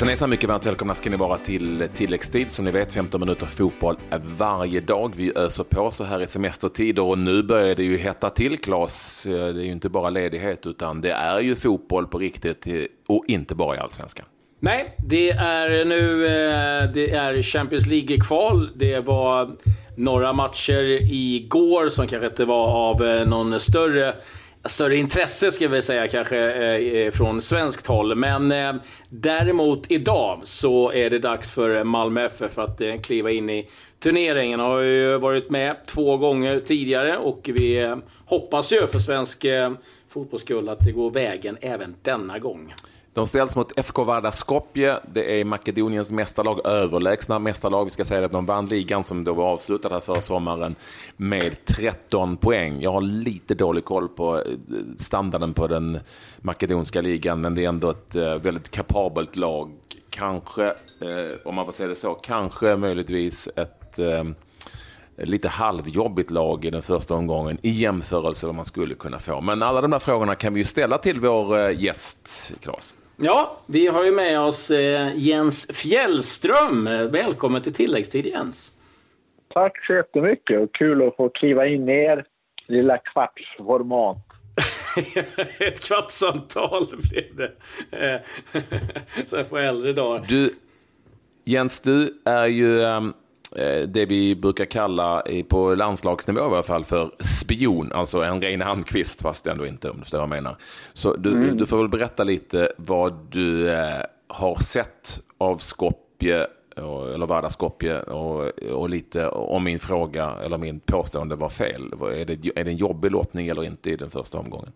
Hejsan hejsan, mycket varmt välkomna ska ni vara till tilläggstid. Som ni vet 15 minuter fotboll varje dag. Vi öser på så här i semestertider och nu börjar det ju hetta till Claes. Eh, det är ju inte bara ledighet utan det är ju fotboll på riktigt eh, och inte bara i allsvenskan. Nej, det är nu eh, det är Champions League-kval. Det var några matcher igår som kanske inte var av någon större större intresse ska vi säga kanske eh, från svenskt håll. Men eh, däremot idag så är det dags för Malmö FF att eh, kliva in i turneringen. Har ju varit med två gånger tidigare och vi hoppas ju för svensk eh, fotbollsskull att det går vägen även denna gång. De ställs mot FK Varda Skopje. Det är Makedoniens mästarlag, överlägsna mästarlag. Vi ska säga att de vann ligan som då var avslutad här förra sommaren med 13 poäng. Jag har lite dålig koll på eh, standarden på den makedonska ligan, men det är ändå ett eh, väldigt kapabelt lag. Kanske, eh, om man får säga det så, kanske möjligtvis ett lite halvjobbigt lag i den första omgången i jämförelse med vad man skulle kunna få. Men alla de här frågorna kan vi ju ställa till vår gäst, Claes. Ja, vi har ju med oss eh, Jens Fjällström. Välkommen till tilläggstid Jens. Tack så jättemycket och kul att få kliva in i er lilla kvartsformat. Ett kvartssamtal blev det. Eh, så här på äldre dagar. Du, Jens, du är ju um, Eh, det vi brukar kalla på landslagsnivå i alla fall för spion, alltså en ren Almqvist fast ändå inte om du förstår vad jag menar. Så du, mm. du får väl berätta lite vad du eh, har sett av Skopje eller Vardar Skopje och, och lite om min fråga eller min påstående var fel. Är det, är det en jobbig lottning eller inte i den första omgången?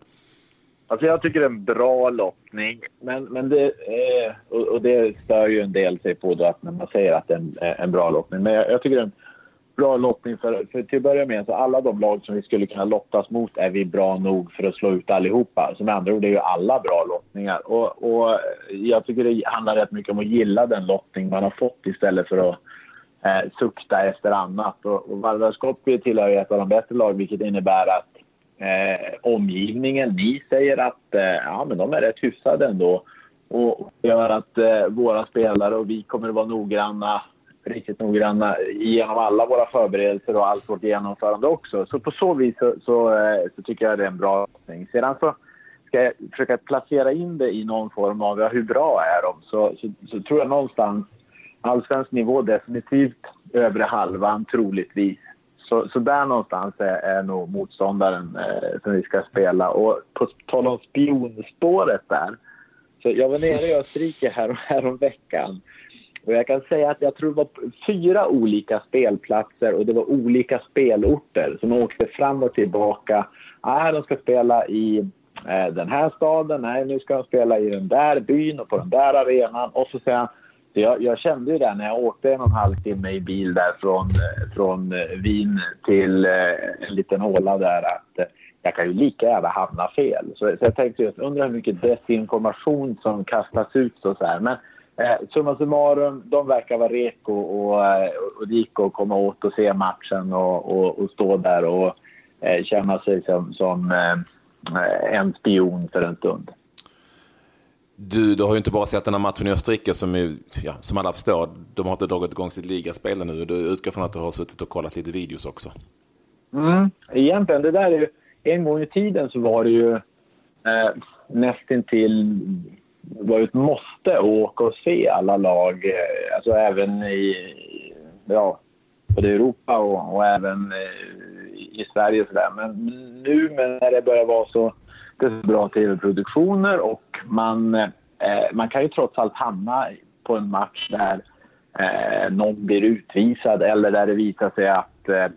Alltså jag tycker det är en bra lottning, men, men det, eh, och, och det stör ju en del sig på då att när man säger att det är en, eh, en bra lottning. Men jag, jag, tycker det är en bra lottning för, för till att börja med så alla de lag som vi skulle kunna lottas mot är vi bra nog för att slå ut allihopa. Så med andra ord är ju alla bra lottningar. Och, och jag tycker det handlar rätt mycket om att gilla den lottning man har fått istället för att eh, sukta efter annat. Och, och Vardaskoppi tillhör ju ett av de bättre lag vilket innebär att eh, omgivningen. Ni säger att eh, ja, men de är rätt hyfsade ändå. Och det gör att eh, våra spelare och vi kommer att vara noggranna, riktigt noggranna genom alla våra förberedelser och allt vårt genomförande också. Så på så vis så, så, eh, så tycker jag det är en bra lösning. Sedan så ska jag försöka placera in det i någon form av ja, hur bra är de? Så, så, så tror jag någonstans allsvensk nivå definitivt övre halvan troligtvis. Så, så där någonstans är, är nog motståndaren eh, som vi ska spela. Och på tal om spionspåret där. Så jag var nere i Österrike här, här veckan. Och jag kan säga att jag tror det var fyra olika spelplatser och det var olika spelorter som åkte fram och tillbaka. Ah, de ska spela i eh, den här staden, nej nu ska de spela i den där byn och på den där arenan. Och så säger han, jag, jag, kände ju det när jag åkte en och en halv timme i bil där från, eh, från eh, Wien till eh, en liten håla där att jag kan ju lika gärna hamna fel. Så, så jag tänkte just, undrar hur mycket desinformation som kastas ut så, så här. Men eh, summa summarum, de verkar vara reko och, och det gick att komma åt och se matchen och, och, och stå där och eh, känna sig som, som eh, en spion för en stund. Du, du har ju inte bara sett den här matchen i Österrike som, är, ja, som alla förstår, de har inte dragit igång sitt ligaspel nu. Du utgår från att du har suttit och kollat lite videos också. Mm, egentligen, det där är ju, en gång i tiden så var det ju eh, nästintill var ett måste att åka och se alla lag, eh, alltså även i, ja, både Europa och, och även eh, i Sverige och sådär. Men nu när det börjar vara så bra tv-produktioner och man, eh, man kan ju trots allt hamna på en match där eh, någon blir utvisad eller där det visar sig att eh,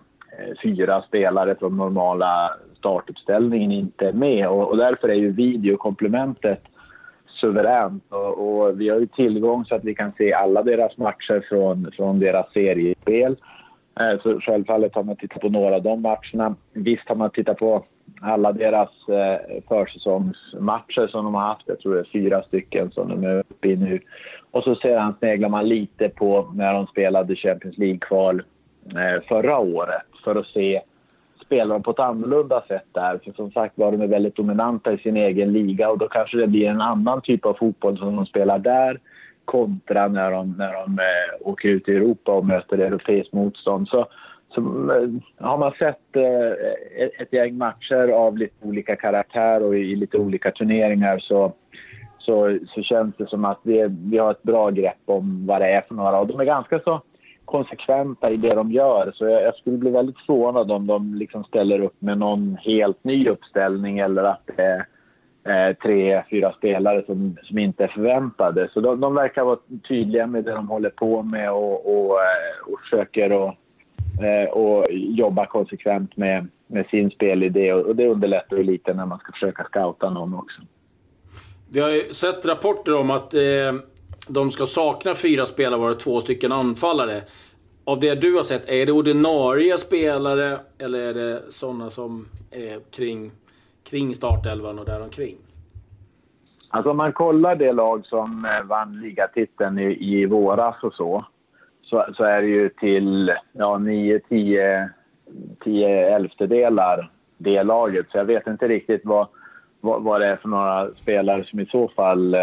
fyra spelare från normala startuppställningen inte är med. Och, och därför är ju videokomplementet suveränt. Och, och, vi har ju tillgång så att vi kan se alla deras matcher från, från deras seriespel. Eh, så självfallet har man tittat på några av de matcherna. Visst har man tittat på alla deras eh, försäsongsmatcher som de har haft. Jag tror det är fyra stycken som de är uppe i nu. Och så sedan sneglar man lite på när de spelade Champions League-kval eh, förra året för att se spelar de på ett annorlunda sätt där. För som sagt var de är väldigt dominanta i sin egen liga och då kanske det blir en annan typ av fotboll som de spelar där kontra när de, när de eh, åker ut i Europa och möter europeiskt motstånd. Så, så eh, har man sett eh, ett, ett gäng matcher av lite olika karaktär och i, lite olika turneringar så, så, så känns det som att vi, vi har ett bra grepp om vad det är för några. Och de är ganska så konsekventa i det de gör. Så jag, jag skulle bli väldigt förvånad om de liksom ställer upp med någon helt ny uppställning eller att det är eh, tre, fyra spelare som, som inte är förväntade. Så de, de verkar vara tydliga med det de håller på med och, och, eh, och försöker att och jobba konsekvent med, med sin spelidé. Och det underlättar ju lite när man ska försöka scouta någon också. Vi har ju sett rapporter om att eh, de ska sakna fyra spelare, vara två stycken anfallare. Av det du har sett, är det ordinarie spelare eller är det sådana som är kring, kring startelvan och däromkring? Alltså om man kollar det lag som eh, vann ligatiteln i, i våras och så, så, så är det ju till ja, 9, 10, 10 elftedelar det laget. Så jag vet inte riktigt vad, vad, vad det är för några spelare som i så fall eh,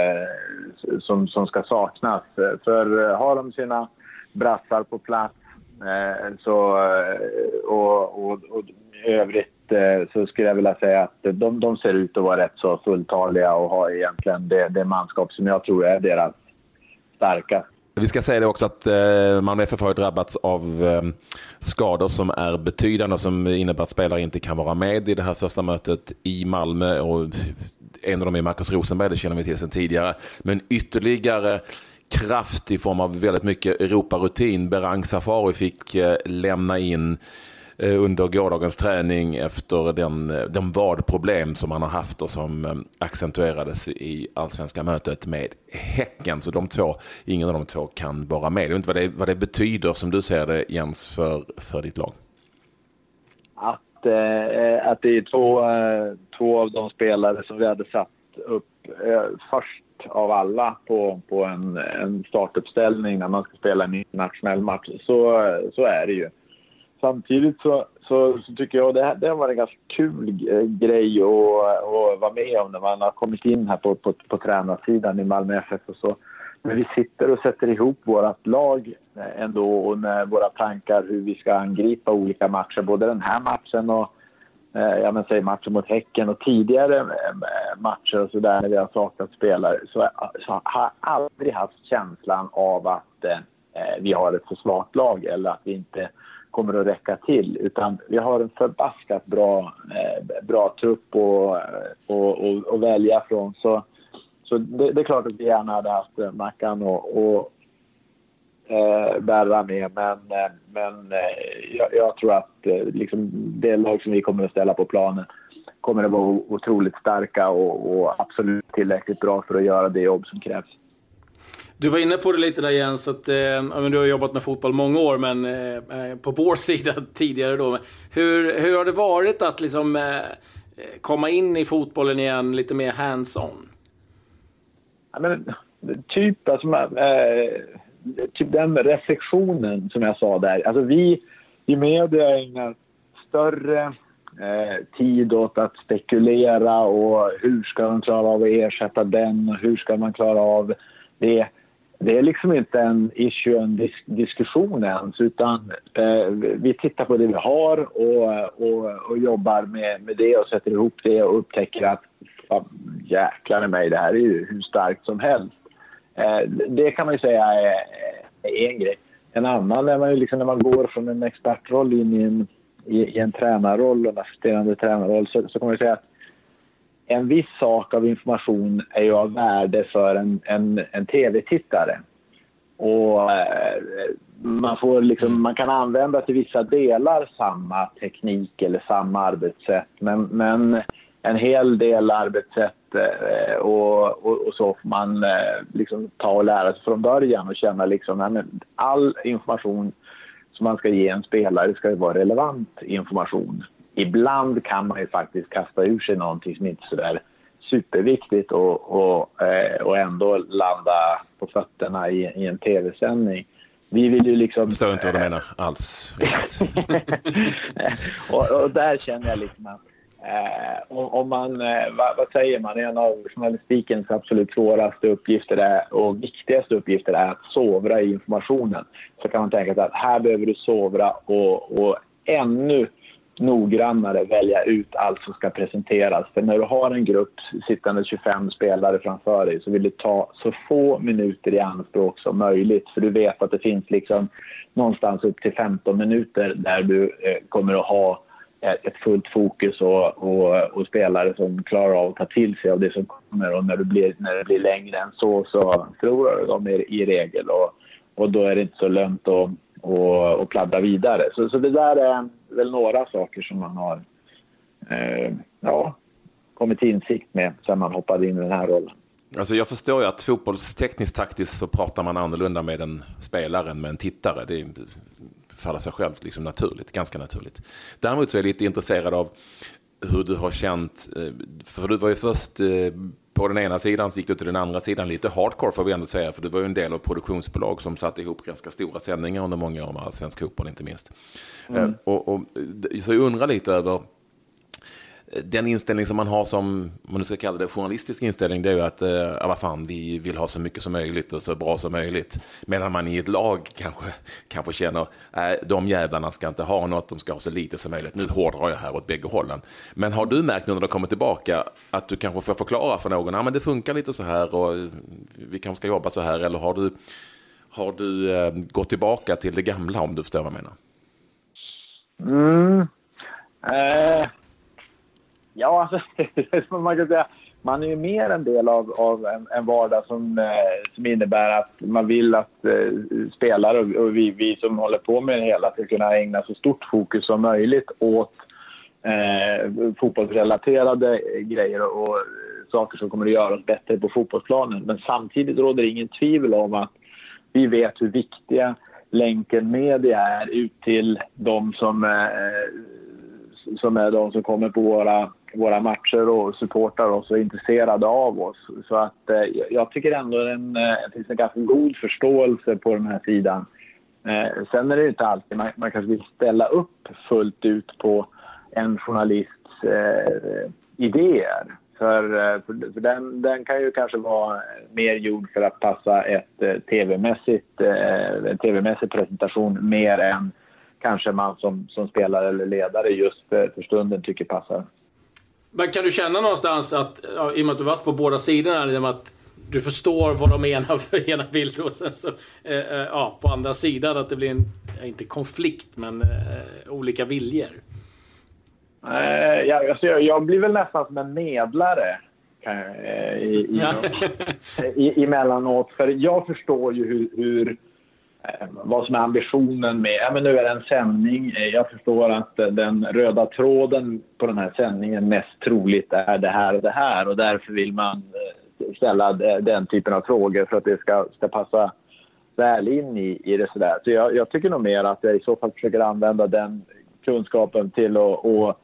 som, som ska saknas. För eh, har de sina brassar på plats eh, så, eh, och, och, och i övrigt eh, så skulle jag vilja säga att de, de ser ut att vara rätt så fulltaliga och har egentligen det, det manskap som jag tror är deras starkaste. Vi ska säga det också att eh, Malmö FF har drabbats av eh, skador som är betydande och som innebär att spelare inte kan vara med i det här första mötet i Malmö. Och en av dem är Marcus Rosenberg, det känner vi till sedan tidigare. Men ytterligare kraft i form av väldigt mycket Europarutin. Berang Safari fick eh, lämna in Eh, under gårdagens träning efter den, eh, de vadproblem som han har haft och som eh, accentuerades i allsvenska mötet med Häcken. Så de två, ingen av de två kan vara med. Jag vet inte vad det, vad det betyder som du ser det Jens för, för ditt lag. Att, eh, att det är två, två av de spelare som vi hade satt upp eh, först av alla på, på en, en startuppställning när man ska spela en internationell match. Så, så är det ju samtidigt så, så, så, tycker jag det, det har varit en ganska kul eh, grej att, att vara med om när man har kommit in här på, på, på tränarsidan i Malmö FF och så. När vi sitter och sätter ihop vårt lag eh, ändå och med våra tankar hur vi ska angripa olika matcher, både den här matchen och eh, ja, men säg matchen mot Häcken och tidigare matcher och sådär när vi har saknat spelare så, så har jag aldrig haft känslan av att eh, vi har ett för svagt lag eller att vi inte kommer att räcka till. Utan vi har en förbaskat bra, eh, bra trupp att och, och, och, välja från. Så, så det, det, är klart att vi gärna hade haft eh, Mackan och, och eh, Berra med. Men, eh, men eh, jag, jag, tror att eh, liksom, det lag som vi kommer att ställa på planen kommer att vara otroligt starka och, och absolut tillräckligt bra för att göra det jobb som krävs. Du var inne på det lite där Jens, att eh, du har jobbat med fotboll många år, men eh, eh på vår sida tidigare då. Hur, hur har det varit att liksom eh, eh, komma in i fotbollen igen lite mer hands-on? Ja, men, typ, alltså, eh, typ den reflektionen som jag sa där. Alltså vi i media ägnar större eh, tid åt att spekulera och hur ska de klara av att ersätta den och hur ska man klara av det det är liksom inte en issue, en disk diskussion ens utan eh, vi tittar på det vi har och, och, och jobbar med, med det och sätter ihop det och upptäcker att jäklar i mig, det här är ju hur starkt som helst. Eh, det kan man ju säga är, är en grej. En annan är man ju liksom när man går från en expertroll in i en, i, i en tränarroll en assisterande tränarroll så, så kan man ju säga att en viss sak av information är ju av värde för en, en, en tv-tittare. Och eh, man, får liksom, man kan använda till vissa delar samma teknik eller samma arbetssätt. Men, men en hel del arbetssätt eh, och, och, och, så får man eh, liksom ta och lära sig från början och känna liksom att all information som man ska ge en spelare ska vara relevant information ibland kan man ju faktiskt kasta ur sig någonting som inte är sådär superviktigt och, och, eh, och ändå landa på fötterna i, i en tv-sändning. Vi vill ju liksom... Jag förstår inte vad du menar alls. och, och, där känner jag liksom att Eh, om man, eh, vad, vad, säger man, en av journalistikens absolut svåraste uppgifter är, och viktigaste uppgifter är att sovra i informationen. Så kan man tänka sig att här behöver du sovra och, och ännu noggrannare välja ut allt som ska presenteras. För när du har en grupp sittande 25 spelare framför dig så vill du ta så få minuter i anspråk som möjligt. För du vet att det finns liksom någonstans upp till 15 minuter där du eh, kommer att ha eh, ett fullt fokus och, och, och, spelare som klarar av att ta till sig av det som kommer. Och när, du blir, när det blir längre än så så förlorar du dem i, i regel. Och, och då är det inte så lönt att och, och pladdra vidare. Så, så det där är väl några saker som man har eh, ja, kommit till insikt med sen man hoppade in i den här rollen. Alltså jag förstår ju att fotbollstekniskt taktiskt så pratar man annorlunda med en spelare än med en tittare. Det faller sig självt liksom naturligt, ganska naturligt. Däremot så är jag lite intresserad av hur du har känt, eh, för du var ju först eh, på den ena sidan så gick du till den andra sidan lite hardcore får vi ändå säga, för du var ju en del av produktionsbolag som satte ihop ganska stora sändningar under många år med Allsvensk fotboll inte minst. Mm. Eh, och, och, så jag undrar lite över den inställning som man har som, om man nu ska kalla det journalistisk inställning, det är ju att, eh, ja vad fan, vi vill ha så mycket som möjligt och så bra som möjligt. Medan man i ett lag kanske, kanske känner, nej, de jävlarna ska inte ha något, de ska ha så lite som möjligt. Nu hårdrar jag här åt bägge hållen. Men har du märkt nu när du kommer tillbaka att du kanske får förklara för någon, ja men det funkar lite så här och vi kanske ska jobba så här, eller har du, har du eh, gått tillbaka till det gamla om du förstår vad jag menar? Mm. Eh Ja, alltså, man kan säga man är ju mer en del av, av en, en vardag som, eh, som innebär att man vill att eh, spelare och, och, vi, vi som håller på med det hela ska kunna ägna så stort fokus som möjligt åt eh, fotbollsrelaterade grejer och, och saker som kommer att göra oss bättre på fotbollsplanen. Men samtidigt råder det ingen tvivel om att vi vet hur viktiga länken media är ut till de som, eh, som är de som kommer på våra våra matcher och supportar oss och är intresserade av oss. Så att eh, jag tycker ändå att eh, det finns en ganska god förståelse på den här sidan. Eh, sen är det inte alltid man, man kanske vill ställa upp fullt ut på en journalists eh, idéer. För, eh, för, för, den, den kan ju kanske vara mer gjord för att passa ett eh, tv-mässigt, eh, en tv-mässig presentation mer än kanske man som, som spelare eller ledare just för, för stunden tycker passar. Men kan du känna någonstans att, ja, i och med att du varit på båda sidorna, att du förstår vad de menar för ena vill och sen så, eh, eh, ja, på andra sidan att det blir en, inte konflikt, men eh, olika viljor? Eh, jag, alltså jag, jag, blir väl nästan som en medlare kan, eh, i, i, ja. i, emellanåt. För jag förstår ju hur, hur Eh, Eh, vad som är ambitionen med... Ja, men nu är det en sändning. Eh, jag förstår att eh, den röda tråden på den här sändningen mest troligt är det här och det här och därför vill man ställa den typen av frågor för att det ska, ska passa väl in i, i det. Sådär. Så jag, jag tycker nog mer att jag i så fall försöker använda den kunskapen till att och,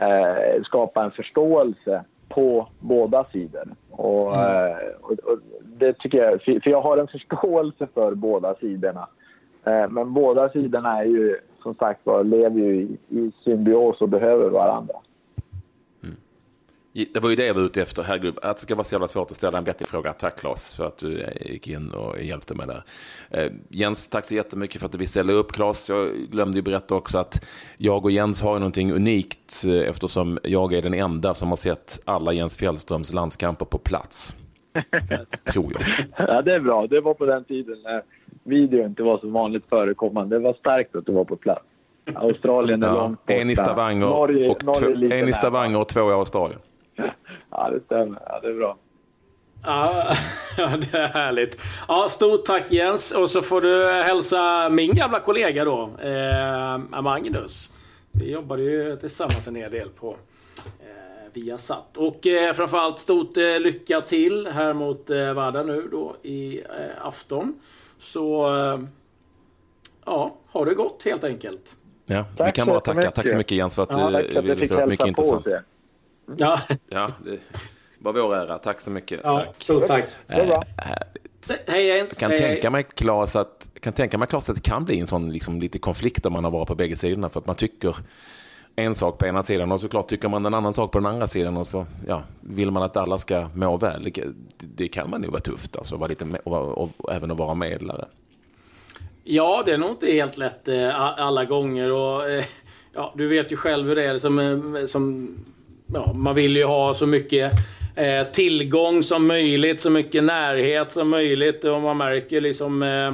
eh, skapa en förståelse på båda sidor. Och, mm. och, och, det tycker jag, för jag har en förståelse för båda sidorna. Eh, men båda sidorna är ju, som sagt var, lever ju i, i symbios och behöver varandra. Det var ju det jag var ute efter. Herregud, att det ska vara så jävla svårt att ställa en vettig fråga. Tack Claes för att du eh, gick in och hjälpte mig där. Eh, Jens, tack så jättemycket för att du vill ställa upp. Claes, jag glömde ju berätta också att jag och Jens har någonting unikt eftersom jag är den enda som har sett alla Jens Fjällströms landskamper på plats. Tror jag. Ja, det är bra. Det var på den tiden när video inte var så vanligt förekommande. Det var starkt att du var på plats. Australien är ja, långt borta. En i Stavanger, Norge, och, Norge en i Stavanger och två i Australien. Ja, det stämmer. Ja, det är bra. Ja, det är härligt. Ja, stort tack Jens. Och så får du hälsa min gamla kollega då, eh, Magnus. Vi jobbade ju tillsammans en hel del på Viasat. Och eh, framförallt stort eh, lycka till här mot eh, Vardar nu då i eh, afton. Så eh, ja, har det gott helt enkelt. Ja, tack vi kan bara tacka. Tack så mycket Jens för att ja, du ville visade upp mycket intressant. Ja. ja, det var vår ära. Tack så mycket. Ja, tack. Stort tack. Äh, Hej Jens. Kan hej. tänka mig Claes att kan tänka mig Claes att det kan bli en sån liksom, lite konflikt om man har varit på bägge sidorna för att man tycker en sak på ena sidan och såklart tycker man en annan sak på den andra sidan och så ja, vill man att alla ska må väl. Det, det kan man nog vara tufft alltså, vara lite, och, och, och, även att vara medlare. Ja, det är nog inte helt lätt eh, alla gånger. Och, eh, ja, du vet ju själv hur det är. Som, eh, som, ja, man vill ju ha så mycket eh, tillgång som möjligt, så mycket närhet som möjligt. Och man märker liksom eh,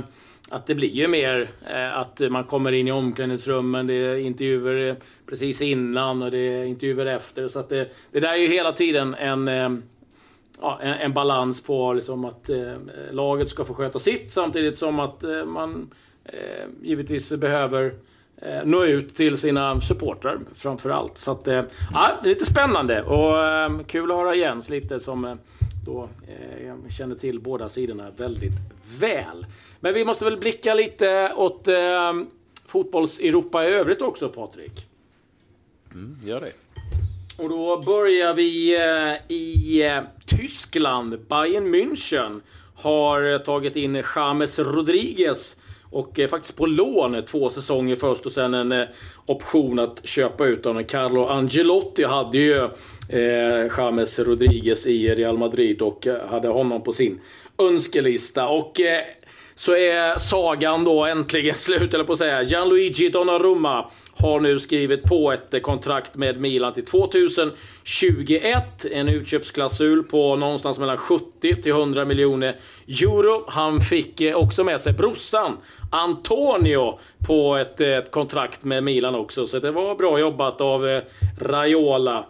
att det blir ju mer eh, att man kommer in i omklädningsrummen, det är intervjuer eh, precis innan och det är intervjuer efter. Så att det, det där är ju hela tiden en, eh, ja, en, en, balans på liksom att eh, laget ska få sköta sitt samtidigt som att eh, man eh, givetvis behöver eh, nå ut till sina supportrar framför allt. Så att, ja, det är lite spännande och kul att höra Jens lite som då känner till båda sidorna väldigt väl. Men vi måste väl blicka lite åt eh, fotbolls-Europa i övrigt också, Patrik? Mm, gör det. Och då börjar vi eh, i eh, Tyskland. Bayern München har tagit in James Rodriguez och eh, faktiskt på lån eh, två säsonger först och sen en eh, option att köpa ut honom. Carlo Angelotti hade ju eh, James Rodriguez i Real Madrid och eh, hade honom på sin önskelista. Och eh, så är sagan då äntligen slut, eller på att säga. Gianluigi Donnarumma har nu skrivit på ett eh, kontrakt med Milan till 2021. En utköpsklausul på någonstans mellan 70 till 100 miljoner euro. Han fick eh, också med sig brorsan Antonio på ett, eh, ett kontrakt med Milan också. Så det var bra jobbat av eh, Raiola.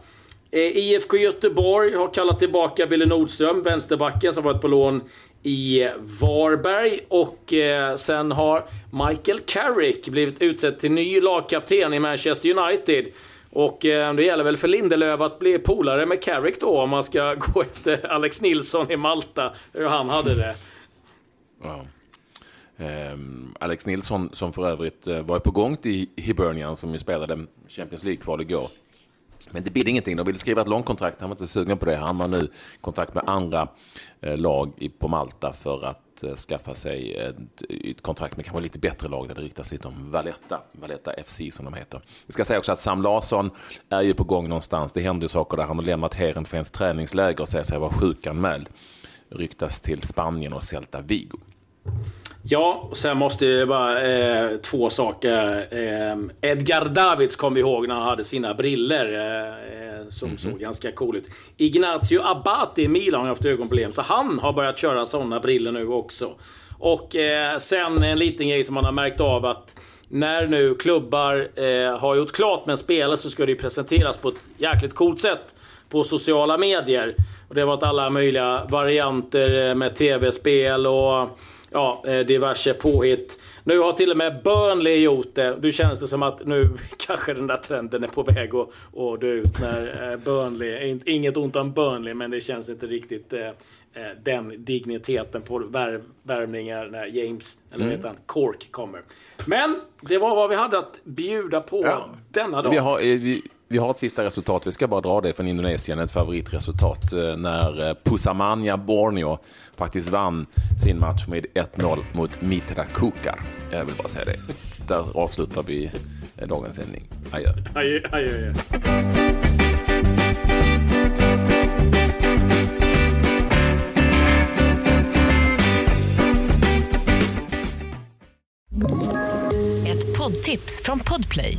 Eh, IFK Göteborg har kallat tillbaka Billy Nordström, vänsterbacken som varit på lån i Varberg. Och eh, sen har Michael Carrick blivit utsedd till ny lagkapten i Manchester United. Och eh, det gäller väl för Lindelöf att bli polare med Carrick då om man ska gå efter Alex Nilsson i Malta, hur han hade det. Ja. Um, Alex Nilsson som för övrigt eh, var på gång till Hibernian som ju spelade Champions League-kval igår. Men det bidde ingenting. De ville skriva ett långkontrakt. Han var inte sugen på det. Han har nu kontakt med andra eh, lag på Malta för att eh, skaffa sig ett, ett, kontrakt med kanske lite bättre lag där det riktas lite om Valletta, Valletta FC som de heter. Vi ska säga också att Sam Larsson är ju på gång någonstans. Det händer ju saker där. Han har lämnat Heerenveens träningsläger och säger sig vara sjukanmäld. Ryktas till Spanien och Celta Vigo. Ja, och sen måste jag bara eh, två saker. Eh, Edgar Davids kom vi ihåg när han hade sina briller eh, som mm -hmm. såg ganska cool ut. Ignacio Abate i Milan har haft ögonproblem, så han har börjat köra sådana briller nu också. Och eh, sen en liten grej som man har märkt av att när nu klubbar eh, har gjort klart med en spelare så ska det ju presenteras på ett jäkligt coolt sätt på sociala medier. Och det har varit alla möjliga varianter eh, med tv-spel och ja, eh, diverse påhitt. Nu har till och med Burnley gjort det. Nu känns det som att nu kanske den där trenden är på väg att, att dö ut när eh, Burnley, inget ont om Burnley, men det känns inte riktigt eh, den digniteten på värv, värvningar när James, eller mm. heter han, Cork kommer. Men det var vad vi hade att bjuda på ja. denna dag. Vi har, vi, vi har ett sista resultat, vi ska bara dra det från Indonesien, ett favoritresultat eh, när eh, Pusamania Borneo faktiskt vann sin match med 1-0 mot Mitra Kukar. Jag vill bara säga det. Där avslutar vi eh, dagens sändning. Adjö. Adjö, adjö, adjö. Ett poddtips från Podplay.